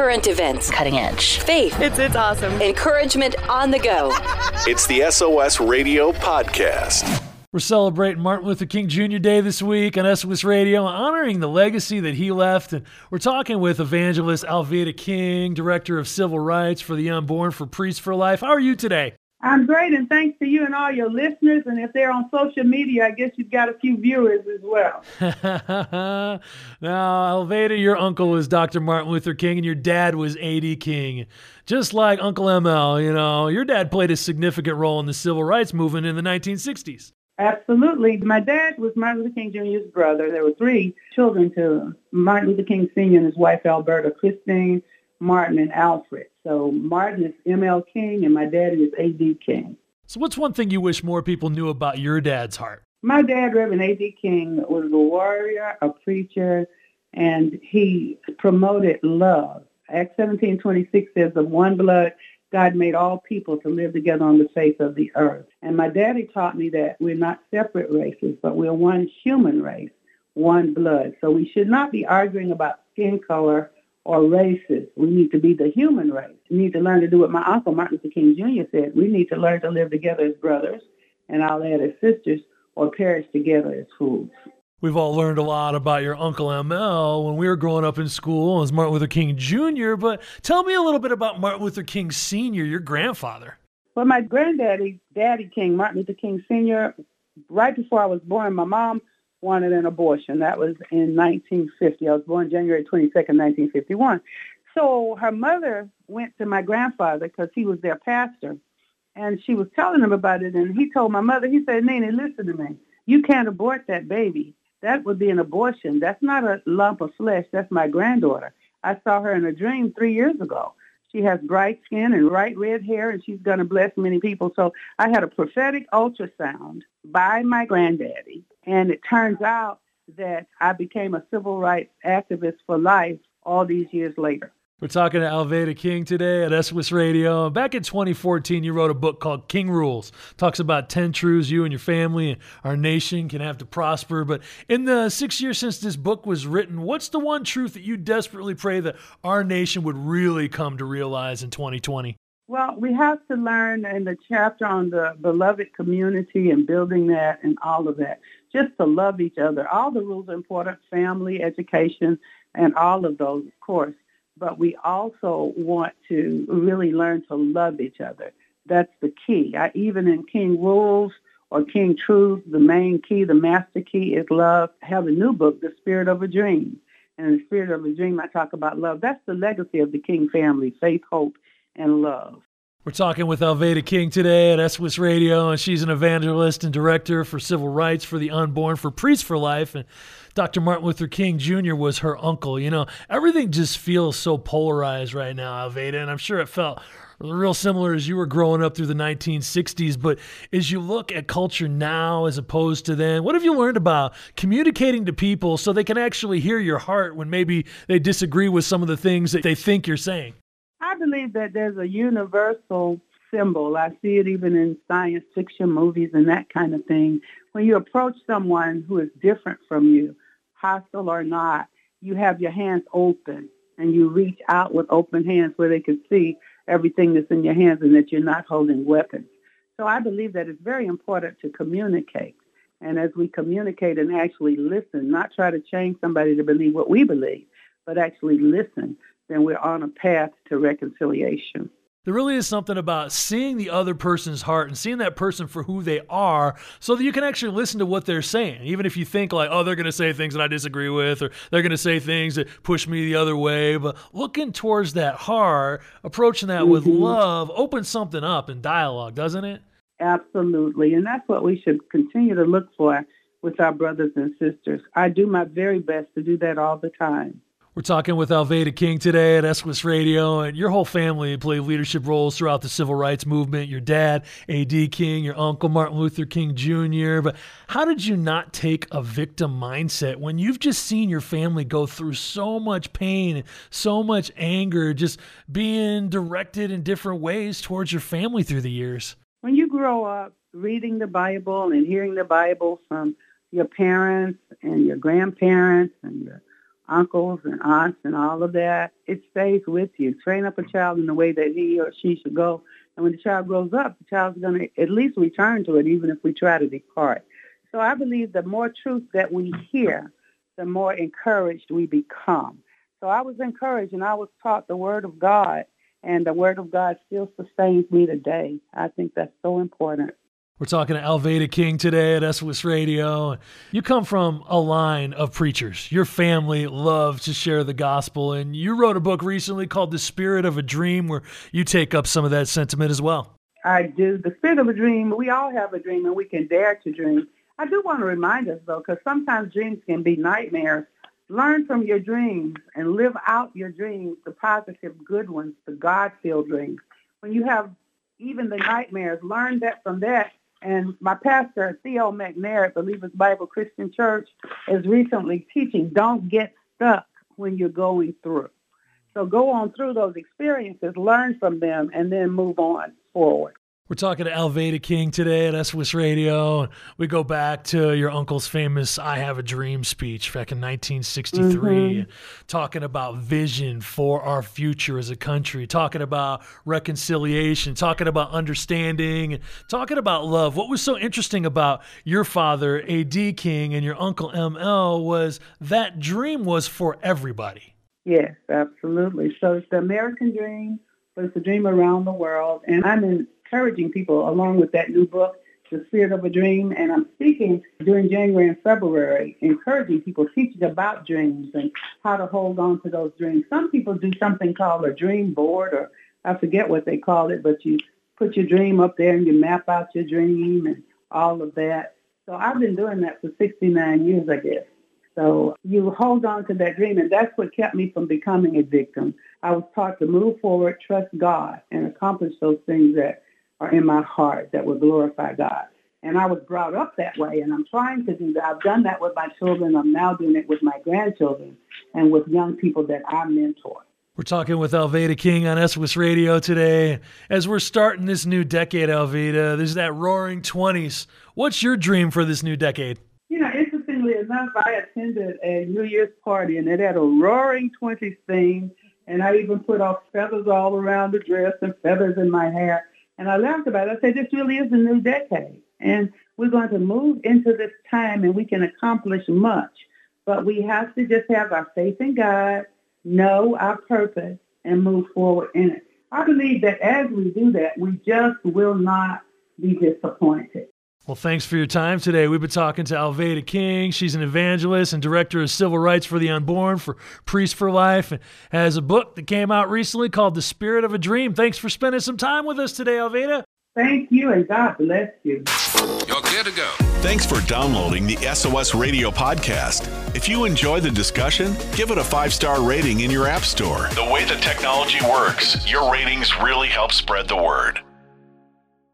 current events, cutting edge, faith. It's it's awesome. Encouragement on the go. It's the SOS Radio Podcast. We're celebrating Martin Luther King Jr. Day this week on SOS Radio, honoring the legacy that he left. And we're talking with evangelist Alveda King, Director of Civil Rights for the Unborn for Priests for Life. How are you today? I'm great, and thanks to you and all your listeners. And if they're on social media, I guess you've got a few viewers as well. now, Alveda, your uncle was Dr. Martin Luther King, and your dad was A.D. King. Just like Uncle ML, you know, your dad played a significant role in the civil rights movement in the 1960s. Absolutely. My dad was Martin Luther King Jr.'s brother. There were three children to Martin Luther King Sr. and his wife Alberta, Christine, Martin, and Alfred. So Martin is M.L. King and my daddy is A.D. King. So what's one thing you wish more people knew about your dad's heart? My dad, Reverend A.D. King, was a warrior, a preacher, and he promoted love. Acts 17:26 says, "Of one blood God made all people to live together on the face of the earth. And my daddy taught me that we're not separate races, but we're one human race, one blood. So we should not be arguing about skin color or racist. We need to be the human race. We need to learn to do what my uncle Martin Luther King Jr. said. We need to learn to live together as brothers, and I'll add as sisters, or perish together as fools. We've all learned a lot about your Uncle ML when we were growing up in school as Martin Luther King Jr., but tell me a little bit about Martin Luther King Sr., your grandfather. Well, my granddaddy, Daddy King, Martin Luther King Sr., right before I was born, my mom wanted an abortion. That was in 1950. I was born January 22nd, 1951. So her mother went to my grandfather because he was their pastor, and she was telling him about it. And he told my mother, he said, Nene, listen to me. You can't abort that baby that would be an abortion. That's not a lump of flesh. That's my granddaughter. I saw her in a dream three years ago. She has bright skin and bright red hair, and she's going to bless many people. So I had a prophetic ultrasound by my granddaddy, and it turns out that I became a civil rights activist for life all these years later. We're talking to Alveda King today at SOS Radio. Back in 2014, you wrote a book called King Rules. Talks about 10 truths you and your family and our nation can have to prosper. But in the six years since this book was written, what's the one truth that you desperately pray that our nation would really come to realize in 2020? Well, we have to learn in the chapter on the beloved community and building that and all of that, just to love each other. All the rules are important, family, education, and all of those, of course but we also want to really learn to love each other. That's the key. I, even in King Rules or King Truth, the main key, the master key is love. I have a new book, The Spirit of a Dream. And in the Spirit of a Dream, I talk about love. That's the legacy of the King family, faith, hope, and love. We're talking with Alveda King today at SOS Radio, and she's an evangelist and director for civil rights for the unborn, for Priests for Life. And Dr. Martin Luther King Jr. was her uncle. You know, everything just feels so polarized right now, Alveda, and I'm sure it felt real similar as you were growing up through the 1960s. But as you look at culture now as opposed to then, what have you learned about communicating to people so they can actually hear your heart when maybe they disagree with some of the things that they think you're saying? Believe that there's a universal symbol. I see it even in science fiction movies and that kind of thing. When you approach someone who is different from you, hostile or not, you have your hands open and you reach out with open hands where they can see everything that's in your hands and that you're not holding weapons. So I believe that it's very important to communicate. And as we communicate and actually listen, not try to change somebody to believe what we believe, but actually listen, then we're on a path to reconciliation. There really is something about seeing the other person's heart and seeing that person for who they are so that you can actually listen to what they're saying. Even if you think, like, oh, they're going to say things that I disagree with, or they're going to say things that push me the other way. But looking towards that heart, approaching that mm-hmm. with love, opens something up in dialogue, doesn't it? Absolutely. And that's what we should continue to look for with our brothers and sisters. I do my very best to do that all the time. We're talking with Alveda King today at SOS Radio, and your whole family played leadership roles throughout the civil rights movement. Your dad, A.D. King, your uncle, Martin Luther King Jr. But how did you not take a victim mindset when you've just seen your family go through so much pain so much anger, just being directed in different ways towards your family through the years? When you grow up reading the Bible and hearing the Bible from your parents and your grandparents and your uncles and aunts and all of that, it stays with you. Train up a child in the way that he or she should go. And when the child grows up, the child's going to at least return to it, even if we try to depart. So I believe the more truth that we hear, the more encouraged we become. So I was encouraged and I was taught the Word of God, and the Word of God still sustains me today. I think that's so important. We're talking to Alveda King today at SOS Radio. You come from a line of preachers. Your family loves to share the gospel, and you wrote a book recently called The Spirit of a Dream, where you take up some of that sentiment as well. I do. The Spirit of a Dream, we all have a dream, and we can dare to dream. I do want to remind us, though, because sometimes dreams can be nightmares. Learn from your dreams and live out your dreams, the positive, good ones, the God-filled dreams. When you have even the nightmares, learn that from that and my pastor, Theo McNair at Believers Bible Christian Church, is recently teaching, don't get stuck when you're going through. So go on through those experiences, learn from them, and then move on forward. We're talking to Alveda King today at SOS Radio. We go back to your uncle's famous I Have a Dream speech back in 1963, mm-hmm. talking about vision for our future as a country, talking about reconciliation, talking about understanding, talking about love. What was so interesting about your father, A.D. King, and your uncle M.L. was that dream was for everybody. Yes, absolutely. So it's the American dream, but it's a dream around the world. And I'm in encouraging people along with that new book, The Spirit of a Dream. And I'm speaking during January and February, encouraging people, teaching about dreams and how to hold on to those dreams. Some people do something called a dream board, or I forget what they call it, but you put your dream up there and you map out your dream and all of that. So I've been doing that for 69 years, I guess. So you hold on to that dream, and that's what kept me from becoming a victim. I was taught to move forward, trust God, and accomplish those things that are in my heart that will glorify God. And I was brought up that way, and I'm trying to do that. I've done that with my children. I'm now doing it with my grandchildren and with young people that I mentor. We're talking with Alveda King on SOS Radio today. As we're starting this new decade, Alveda, there's that roaring 20s. What's your dream for this new decade? You know, interestingly enough, I attended a New Year's party, and it had a roaring 20s theme, and I even put off feathers all around the dress and feathers in my hair. And I laughed about it. I said, this really is a new decade. And we're going to move into this time and we can accomplish much. But we have to just have our faith in God, know our purpose, and move forward in it. I believe that as we do that, we just will not be disappointed. Well, thanks for your time today. We've been talking to Alveda King. She's an evangelist and director of civil rights for the unborn for Priests for Life and has a book that came out recently called The Spirit of a Dream. Thanks for spending some time with us today, Alveda. Thank you, and God bless you. You're good to go. Thanks for downloading the SOS Radio podcast. If you enjoy the discussion, give it a five star rating in your app store. The way the technology works, your ratings really help spread the word.